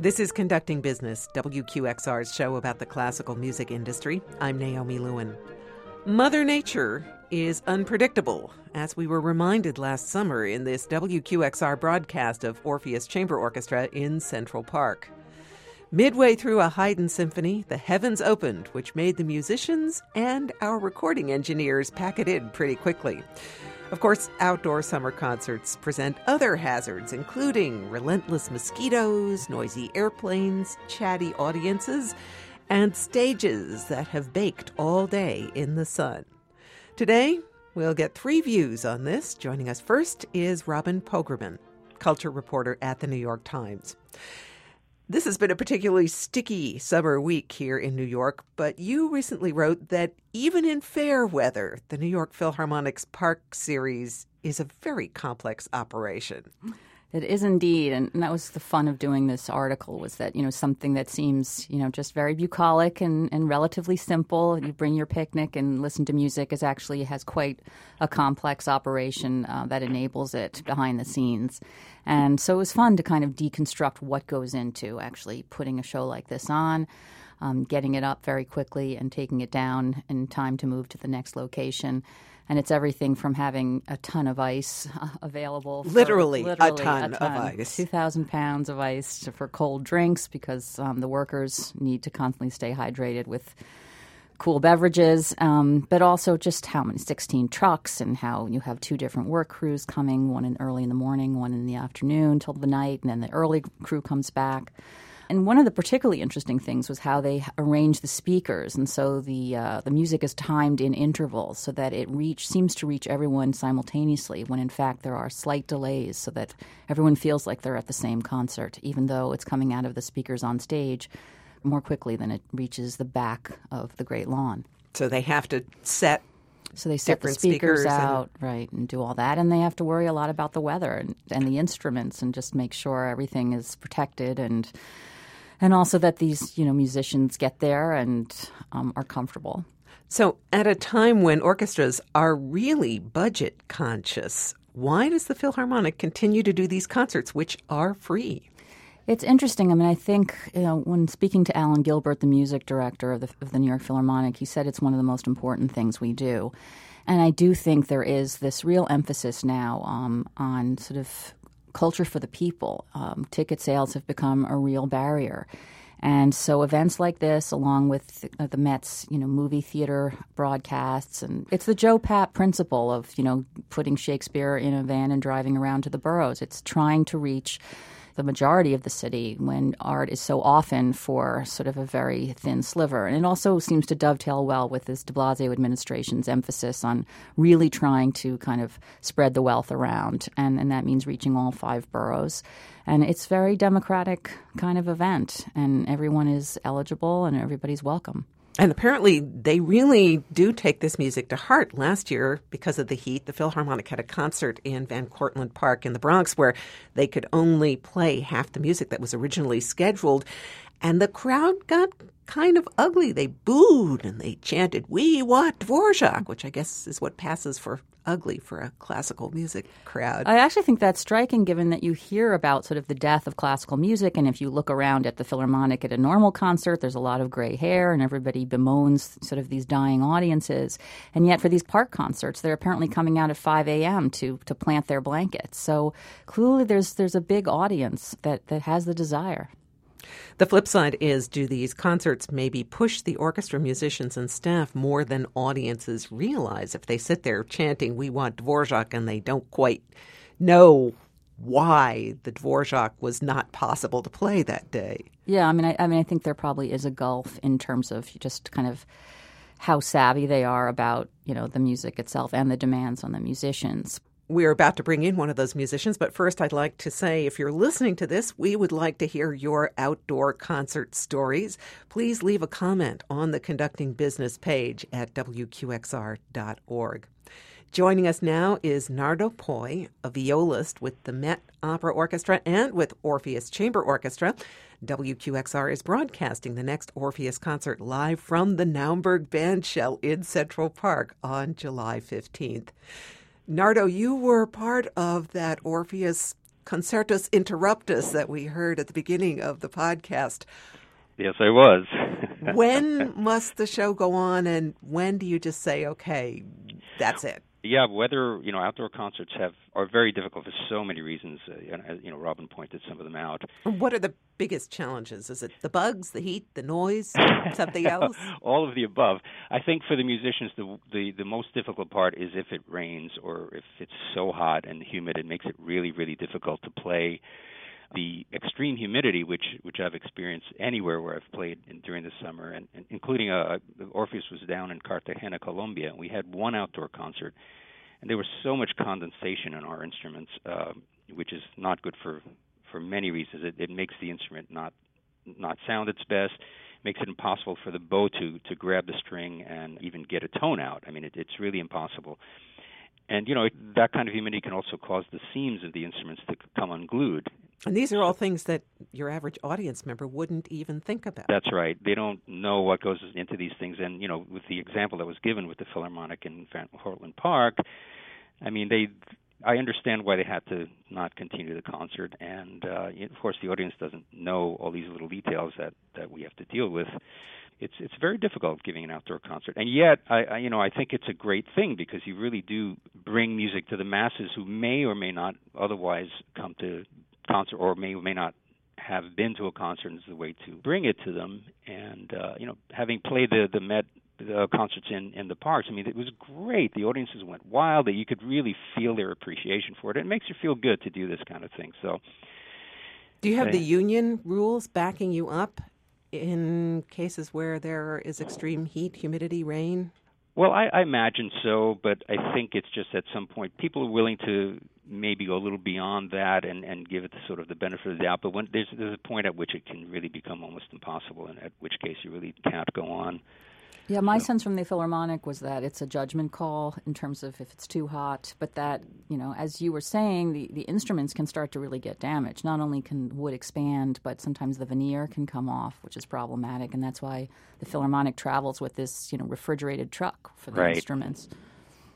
This is Conducting Business, WQXR's show about the classical music industry. I'm Naomi Lewin. Mother Nature is unpredictable, as we were reminded last summer in this WQXR broadcast of Orpheus Chamber Orchestra in Central Park. Midway through a Haydn symphony, the heavens opened, which made the musicians and our recording engineers pack it in pretty quickly. Of course, outdoor summer concerts present other hazards, including relentless mosquitoes, noisy airplanes, chatty audiences, and stages that have baked all day in the sun. Today, we'll get three views on this. Joining us first is Robin Pogrebin, culture reporter at the New York Times. This has been a particularly sticky summer week here in New York, but you recently wrote that even in fair weather, the New York Philharmonic's Park series is a very complex operation. It is indeed, and, that was the fun of doing this article was that you know something that seems you know just very bucolic and, and relatively simple. You bring your picnic and listen to music is actually has quite a complex operation uh, that enables it behind the scenes, and so it was fun to kind of deconstruct what goes into actually putting a show like this on. Um, getting it up very quickly and taking it down in time to move to the next location and it's everything from having a ton of ice uh, available. For, literally, literally, a, ton a, ton of ice. 2,000 pounds of ice for cold drinks because um, the workers need to constantly stay hydrated with cool beverages, um, but also just how many 16 trucks and how you have two different work crews coming, one in early in the morning, one in the afternoon till the night, and then the early crew comes back. And one of the particularly interesting things was how they arrange the speakers, and so the uh, the music is timed in intervals so that it reach seems to reach everyone simultaneously. When in fact there are slight delays, so that everyone feels like they're at the same concert, even though it's coming out of the speakers on stage more quickly than it reaches the back of the Great Lawn. So they have to set so they set the speakers, speakers out, and... right, and do all that, and they have to worry a lot about the weather and, and the instruments, and just make sure everything is protected and and also that these you know musicians get there and um, are comfortable. So, at a time when orchestras are really budget conscious, why does the Philharmonic continue to do these concerts, which are free? It's interesting. I mean, I think you know, when speaking to Alan Gilbert, the music director of the, of the New York Philharmonic, he said it's one of the most important things we do. And I do think there is this real emphasis now um, on sort of culture for the people. Um, ticket sales have become a real barrier. And so events like this, along with the, the Met's, you know, movie theater broadcasts, and it's the Joe Papp principle of, you know, putting Shakespeare in a van and driving around to the boroughs. It's trying to reach the majority of the city when art is so often for sort of a very thin sliver. And it also seems to dovetail well with this de Blasio administration's emphasis on really trying to kind of spread the wealth around. And, and that means reaching all five boroughs. And it's very democratic kind of event, and everyone is eligible and everybody's welcome. And apparently, they really do take this music to heart. Last year, because of the heat, the Philharmonic had a concert in Van Cortlandt Park in the Bronx where they could only play half the music that was originally scheduled. And the crowd got kind of ugly. They booed and they chanted, We want Dvorak, which I guess is what passes for ugly for a classical music crowd. I actually think that's striking given that you hear about sort of the death of classical music. And if you look around at the Philharmonic at a normal concert, there's a lot of gray hair and everybody bemoans sort of these dying audiences. And yet for these park concerts, they're apparently coming out at 5 a.m. to, to plant their blankets. So clearly there's, there's a big audience that, that has the desire. The flip side is do these concerts maybe push the orchestra musicians and staff more than audiences realize if they sit there chanting, We want Dvorak, and they don't quite know why the Dvorak was not possible to play that day? Yeah, I mean, I, I mean, I think there probably is a gulf in terms of just kind of how savvy they are about you know the music itself and the demands on the musicians. We're about to bring in one of those musicians, but first I'd like to say if you're listening to this, we would like to hear your outdoor concert stories. Please leave a comment on the Conducting Business page at WQXR.org. Joining us now is Nardo Poy, a violist with the Met Opera Orchestra and with Orpheus Chamber Orchestra. WQXR is broadcasting the next Orpheus concert live from the Naumburg Bandshell in Central Park on July 15th. Nardo, you were part of that Orpheus concertus interruptus that we heard at the beginning of the podcast. Yes, I was. when must the show go on, and when do you just say, okay, that's it? Yeah, weather, you know, outdoor concerts have are very difficult for so many reasons. Uh, you know, Robin pointed some of them out. What are the biggest challenges? Is it the bugs, the heat, the noise, something else? All of the above. I think for the musicians, the, the the most difficult part is if it rains or if it's so hot and humid, it makes it really, really difficult to play the extreme humidity, which which I've experienced anywhere where I've played in, during the summer, and, and including uh, Orpheus was down in Cartagena, Colombia, and we had one outdoor concert, and there was so much condensation in our instruments, uh, which is not good for for many reasons. It, it makes the instrument not not sound its best, makes it impossible for the bow to to grab the string and even get a tone out. I mean, it, it's really impossible and you know that kind of humidity can also cause the seams of the instruments to come unglued and these are all things that your average audience member wouldn't even think about. That's right. They don't know what goes into these things. And you know with the example that was given with the philharmonic in Van Cortlandt Park i mean they I understand why they had to not continue the concert, and uh, of course, the audience doesn't know all these little details that that we have to deal with. It's it's very difficult giving an outdoor concert, and yet I, I you know I think it's a great thing because you really do bring music to the masses who may or may not otherwise come to concert or may or may not have been to a concert is the way to bring it to them. And uh, you know, having played the the Met uh, concerts in in the parks, I mean, it was great. The audiences went wild. That you could really feel their appreciation for it. It makes you feel good to do this kind of thing. So. Do you have uh, the union rules backing you up in cases where there is extreme heat, humidity, rain? Well, I, I imagine so, but I think it's just at some point people are willing to maybe go a little beyond that and, and give it the, sort of the benefit of the doubt. But when there's there's a point at which it can really become almost impossible, and at which case you really can't go on. Yeah, my so. sense from the Philharmonic was that it's a judgment call in terms of if it's too hot, but that, you know, as you were saying, the, the instruments can start to really get damaged. Not only can wood expand, but sometimes the veneer can come off, which is problematic, and that's why the Philharmonic travels with this, you know, refrigerated truck for the right. instruments.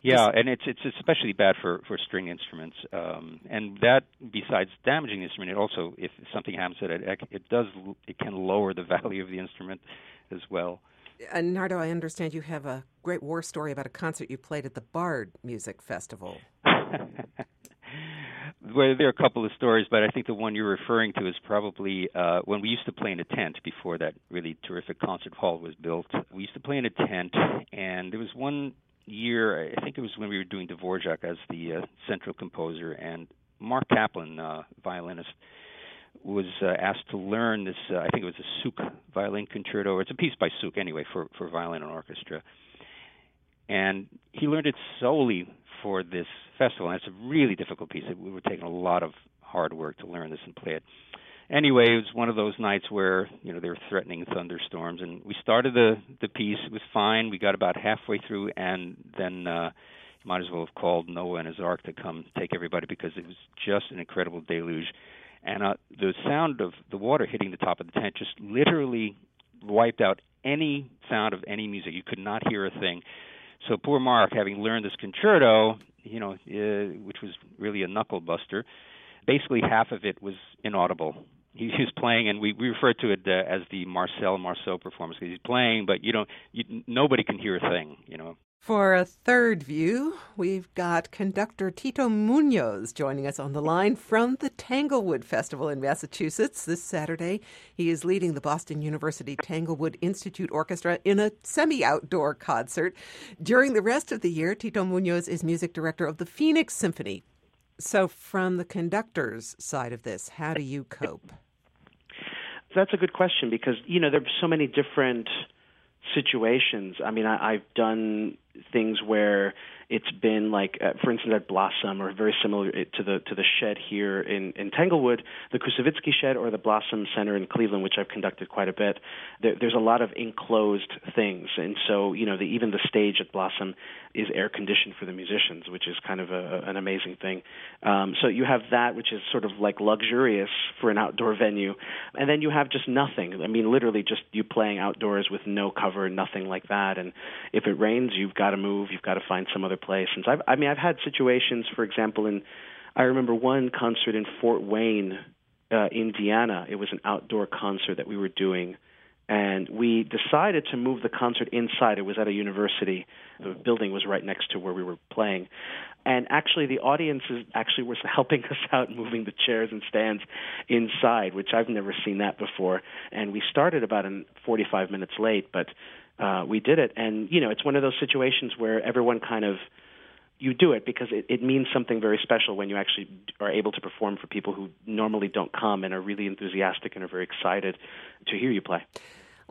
Yeah, and it's it's especially bad for for string instruments. Um, and that, besides damaging the instrument, it also, if something happens to it, it does it can lower the value of the instrument as well. And Nardo, I understand you have a great war story about a concert you played at the Bard Music Festival. well, there are a couple of stories, but I think the one you're referring to is probably uh, when we used to play in a tent before that really terrific concert hall was built. We used to play in a tent, and there was one year, I think it was when we were doing Dvorak as the uh, central composer, and Mark Kaplan, uh, violinist, was uh, asked to learn this. Uh, I think it was a Suk violin concerto. It's a piece by Suk anyway for for violin and orchestra. And he learned it solely for this festival. And it's a really difficult piece. We were taking a lot of hard work to learn this and play it. Anyway, it was one of those nights where you know they were threatening thunderstorms, and we started the the piece. It was fine. We got about halfway through, and then. uh might as well have called Noah and his ark to come take everybody because it was just an incredible deluge and uh, the sound of the water hitting the top of the tent just literally wiped out any sound of any music. You could not hear a thing. So poor Mark, having learned this concerto, you know, uh, which was really a knuckle buster, basically half of it was inaudible. He was playing, and we, we refer to it uh, as the Marcel Marceau performance because he's playing, but you don't, you, nobody can hear a thing, you know. For a third view, we've got conductor Tito Munoz joining us on the line from the Tanglewood Festival in Massachusetts this Saturday. He is leading the Boston University Tanglewood Institute Orchestra in a semi outdoor concert. During the rest of the year, Tito Munoz is music director of the Phoenix Symphony. So, from the conductor's side of this, how do you cope? That's a good question because, you know, there are so many different situations. I mean, I, I've done things where it's been like, uh, for instance, at Blossom, or very similar to the to the shed here in in Tanglewood, the Koussevitzky shed, or the Blossom Center in Cleveland, which I've conducted quite a bit. There, there's a lot of enclosed things, and so you know, the, even the stage at Blossom is air conditioned for the musicians, which is kind of a, an amazing thing. Um, so you have that, which is sort of like luxurious for an outdoor venue, and then you have just nothing. I mean, literally just you playing outdoors with no cover, nothing like that. And if it rains, you've got to move. You've got to find some other place. And I've, I mean, I've had situations, for example, in I remember one concert in Fort Wayne, uh, Indiana. It was an outdoor concert that we were doing and we decided to move the concert inside. It was at a university. The building was right next to where we were playing. And actually, the audience actually was helping us out, moving the chairs and stands inside, which I've never seen that before. And we started about an 45 minutes late, but uh, we did it. And you know, it's one of those situations where everyone kind of you do it because it, it means something very special when you actually are able to perform for people who normally don't come and are really enthusiastic and are very excited to hear you play.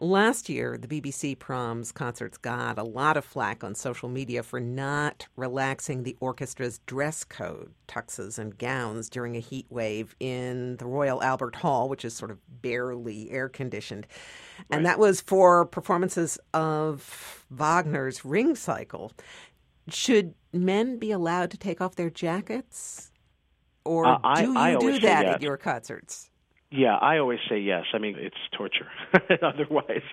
Last year, the BBC Proms concerts got a lot of flack on social media for not relaxing the orchestra's dress code, tuxes and gowns, during a heat wave in the Royal Albert Hall, which is sort of barely air conditioned. Right. And that was for performances of Wagner's Ring Cycle. Should men be allowed to take off their jackets? Or uh, I, do you I do that at your concerts? Yeah, I always say yes. I mean, it's torture. Otherwise,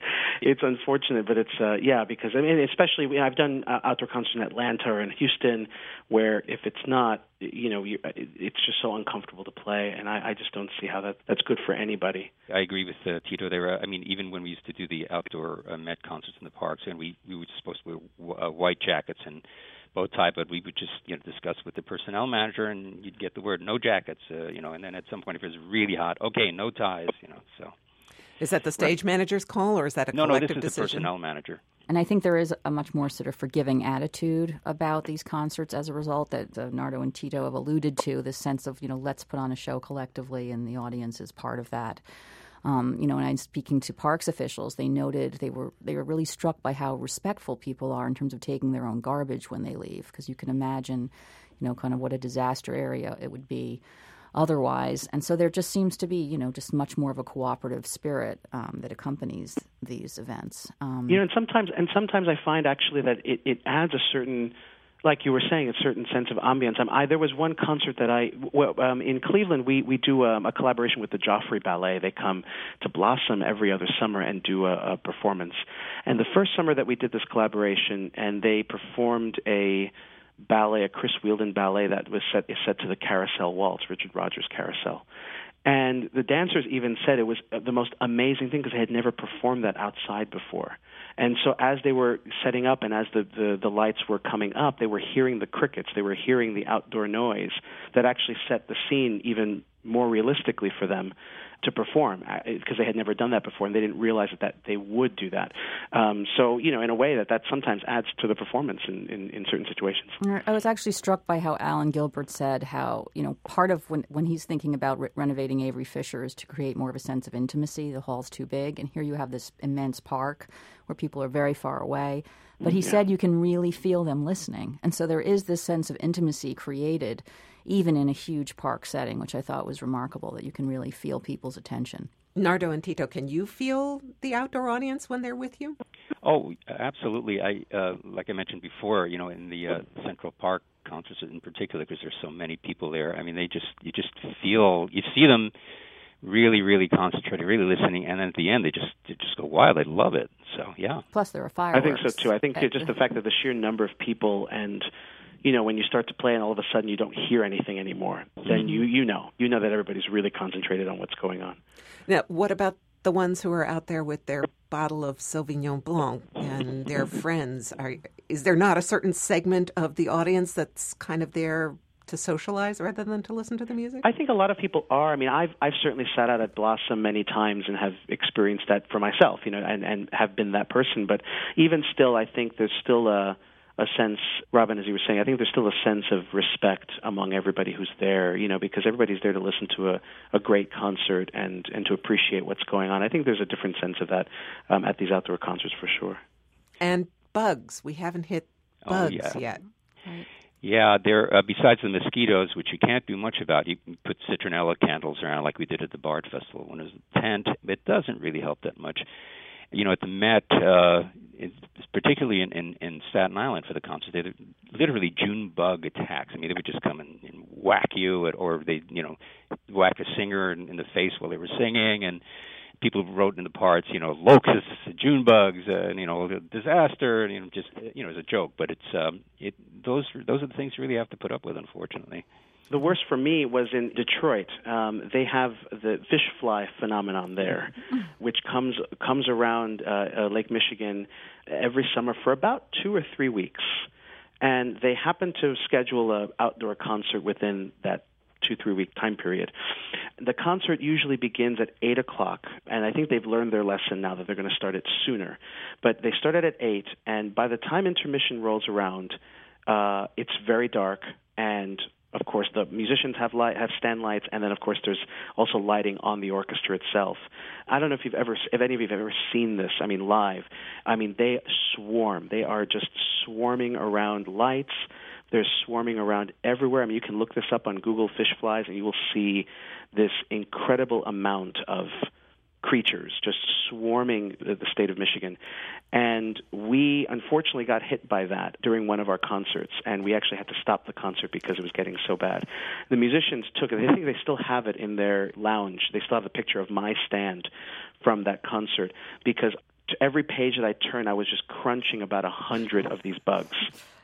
it's unfortunate, but it's uh, yeah because I mean, especially you know, I've done uh, outdoor concerts in Atlanta or in Houston, where if it's not, you know, you, it's just so uncomfortable to play, and I, I just don't see how that that's good for anybody. I agree with uh, Tito there. I mean, even when we used to do the outdoor uh, Met concerts in the parks, and we we were supposed to wear uh, white jackets and bow tie, but we would just you know discuss with the personnel manager, and you'd get the word no jackets, uh, you know, and then at some point if it was really hot, okay, no ties, you know. So is that the stage manager's call, or is that a no, collective no? This is decision? the personnel manager. And I think there is a much more sort of forgiving attitude about these concerts as a result that uh, Nardo and Tito have alluded to. This sense of you know let's put on a show collectively, and the audience is part of that. Um, you know, and I'm speaking to parks officials. They noted they were they were really struck by how respectful people are in terms of taking their own garbage when they leave, because you can imagine, you know, kind of what a disaster area it would be otherwise. And so there just seems to be, you know, just much more of a cooperative spirit um, that accompanies these events. Um, you know, and sometimes and sometimes I find actually that it, it adds a certain like you were saying, a certain sense of ambience. Um, I, there was one concert that I, well, um, in Cleveland, we, we do um, a collaboration with the Joffrey Ballet. They come to Blossom every other summer and do a, a performance. And the first summer that we did this collaboration, and they performed a ballet, a Chris Wheeldon ballet that was set, is set to the Carousel Waltz, Richard Rodgers Carousel. And the dancers even said it was the most amazing thing because they had never performed that outside before. And so as they were setting up and as the, the, the lights were coming up, they were hearing the crickets, they were hearing the outdoor noise that actually set the scene even more realistically for them to perform because uh, they had never done that before and they didn't realize that, that they would do that. Um, so, you know, in a way that that sometimes adds to the performance in, in, in, certain situations. I was actually struck by how Alan Gilbert said how, you know, part of when, when he's thinking about re- renovating Avery Fisher is to create more of a sense of intimacy. The hall's too big. And here you have this immense park where people are very far away. But he yeah. said you can really feel them listening. And so there is this sense of intimacy created even in a huge park setting, which I thought was remarkable that you can really feel people's attention. Nardo and Tito, can you feel the outdoor audience when they're with you? Oh, absolutely. I uh, like I mentioned before, you know, in the uh, Central Park concerts in particular, because there's so many people there. I mean, they just you just feel you see them really, really concentrated, really listening, and then at the end they just they just go wild. They love it. So yeah. Plus, there are fireworks. I think so too. I think just the fact that the sheer number of people and you know, when you start to play and all of a sudden you don't hear anything anymore, then mm-hmm. you you know you know that everybody's really concentrated on what's going on. Now, what about the ones who are out there with their bottle of Sauvignon Blanc and their friends? Are, is there not a certain segment of the audience that's kind of there to socialize rather than to listen to the music? I think a lot of people are. I mean, I've I've certainly sat out at Blossom many times and have experienced that for myself, you know, and and have been that person. But even still, I think there's still a a sense, Robin, as you were saying, I think there's still a sense of respect among everybody who's there, you know, because everybody's there to listen to a, a great concert and, and to appreciate what's going on. I think there's a different sense of that um, at these outdoor concerts for sure. And bugs. We haven't hit bugs oh, yeah. yet. Yeah, there. Uh, besides the mosquitoes, which you can't do much about, you can put citronella candles around, like we did at the Bard Festival when it was a tent. It doesn't really help that much you know, at the Met, uh, particularly in, in, in Staten Island for the concert, they literally June bug attacks. I mean, they would just come and, and whack you, at, or they, you know, whack a singer in, in the face while they were singing, and people wrote in the parts, you know, locusts, June bugs, uh, and you know, disaster, and you know, just you know, as a joke. But it's um, it those those are the things you really have to put up with, unfortunately. The worst for me was in Detroit. Um, they have the fish fly phenomenon there, which comes comes around uh, uh, Lake Michigan every summer for about two or three weeks, and they happen to schedule a outdoor concert within that two three week time period. The concert usually begins at eight o'clock, and I think they've learned their lesson now that they're going to start it sooner. But they start it at eight, and by the time intermission rolls around, uh, it's very dark and of course the musicians have light have stand lights and then of course there's also lighting on the orchestra itself. I don't know if you've ever if any of you have ever seen this i mean live. I mean they swarm. They are just swarming around lights. They're swarming around everywhere. I mean you can look this up on google fish flies and you will see this incredible amount of creatures just swarming the state of Michigan. And we unfortunately got hit by that during one of our concerts, and we actually had to stop the concert because it was getting so bad. The musicians took it. I think they still have it in their lounge. They still have a picture of my stand from that concert because to every page that I turned, I was just crunching about a hundred of these bugs.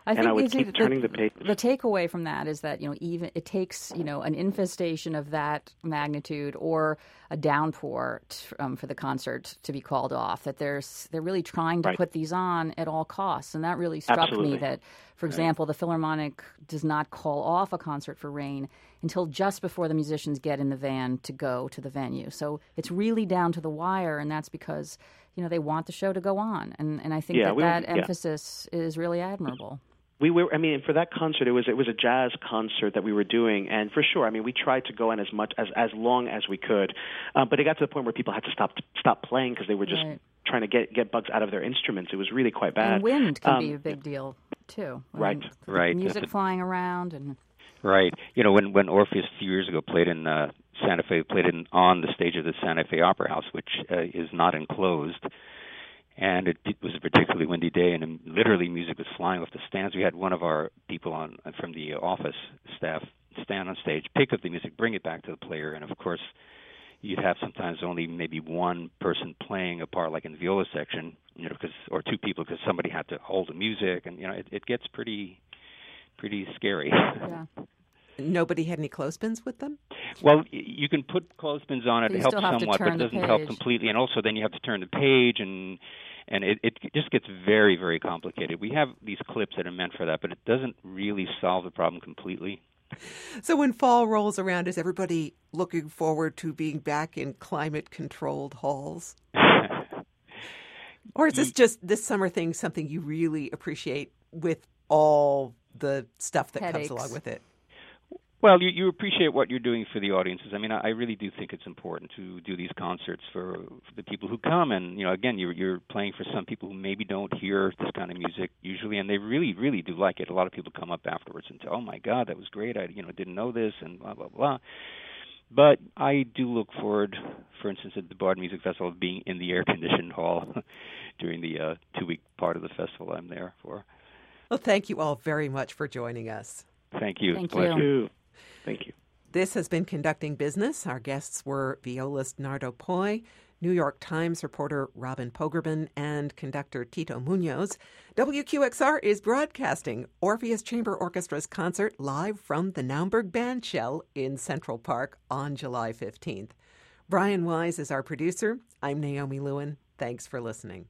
I and think I would keep turning the, page. The takeaway from that is that you know even it takes you know an infestation of that magnitude or a downpour t- um, for the concert to be called off. That there's they're really trying to Right. put these on at all costs, and that really struck Absolutely. me. That, for example, the Philharmonic does not call off a concert for rain until just before the musicians get in the van to go to the venue. So it's really down to the wire, and that's because you know they want the show to go on, and and I think Yeah, that we- that yeah. emphasis is really admirable. We were i mean for that concert it was it was a jazz concert that we were doing and for sure i mean we tried to go in as much as as long as we could uh, but it got to the point where people had to stop stop playing because they were just Right. trying to get get bugs out of their instruments it was really quite bad And wind can Um, be a big deal too. I Right. mean, Right. Music That's a- flying around and Right. You know, when when Orpheus a few years ago played in uh, Santa Fe, played in on the stage of the Santa Fe Opera House, which uh, is not enclosed, and it, was a particularly windy day, and literally music was flying off the stands. We had one of our people on from the office staff stand on stage, pick up the music, bring it back to the player, and of course. You'd have sometimes only maybe one person playing a part, like in the viola section, you know, because or two people, because somebody had to hold the music, and you know, it, it gets pretty, pretty scary. yeah. Nobody had any clothespins with them? Well, you can put clothespins on it. But you It helps still have to somewhat, but it doesn't help completely. And also, then you have to turn the page, and and it, it just gets very, very complicated. We have these clips that are meant for that, but it doesn't really solve the problem completely. So when fall rolls around, is everybody looking forward to being back in climate controlled halls? Or is this just this summer thing something you really appreciate with all the stuff that Headaches. comes along with it? Well, you, you appreciate what you're doing for the audiences. I mean, I, I really do think it's important to do these concerts for, for the people who come. And you know, again, you're you're playing for some people who maybe don't hear this kind of music usually, and they really, really do like it. A lot of people come up afterwards and say, "Oh my God, that was great! I you know didn't know this," and blah blah blah. But I do look forward, for instance, at the Bard Music Festival, of being in the air-conditioned hall during the uh, two-week part of the festival I'm there for. Well, thank you all very much for joining us. Thank you. Thank It's pleasure. you. Thank you This has been Conducting Business. Our guests were violist Nardo Poy, New York Times reporter Robin Pogrebin, and conductor Tito Munoz. WQXR is broadcasting Orpheus Chamber Orchestra's concert live from the Naumburg Bandshell in Central Park on July 15th. Brian Wise is our producer. I'm Naomi Lewin. Thanks for listening.